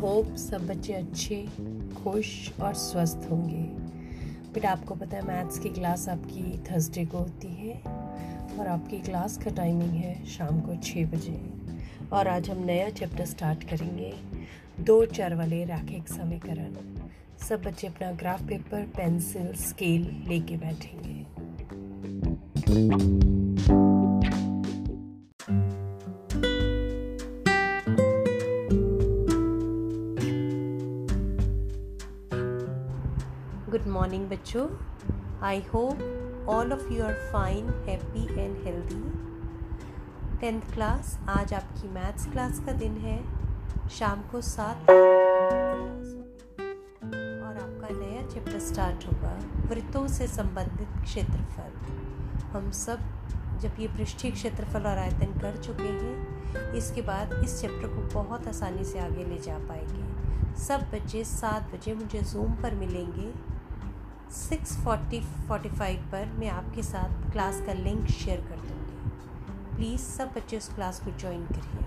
Hope सब बच्चे अच्छे, खुश और स्वस्थ होंगे। बेटा आपको पता है मैथ्स की क्लास आपकी थर्सडे को होती है और आपकी क्लास का टाइमिंग है शाम को छः बजे। और आज हम नया चैप्टर स्टार्ट करेंगे, दो चार वाले रैखिक समीकरण। सब बच्चे अपना ग्राफ पेपर पेंसिल स्केल लेके बैठेंगे। गुड मॉर्निंग बच्चों. I hope all of you are fine happy and healthy tenth class आज आपकी मैथ्स क्लास का दिन है. शाम को सात और आपका नया चैप्टर स्टार्ट होगा. वृत्तों से संबंधित क्षेत्रफल. हम सब जब ये पृष्ठीय क्षेत्रफल और आयतन कर चुके हैं, इसके बाद इस चैप्टर को बहुत आसानी से आगे ले जा पाएँगे. सब बच्चे सात बजे मुझे जूम पर मिलेंगे. सिक्स फोर्टी फोर्टी फाइव पर मैं आपके साथ क्लास का लिंक शेयर कर दूँगी। प्लीज़ सब बच्चे उस क्लास को ज्वाइन करिए।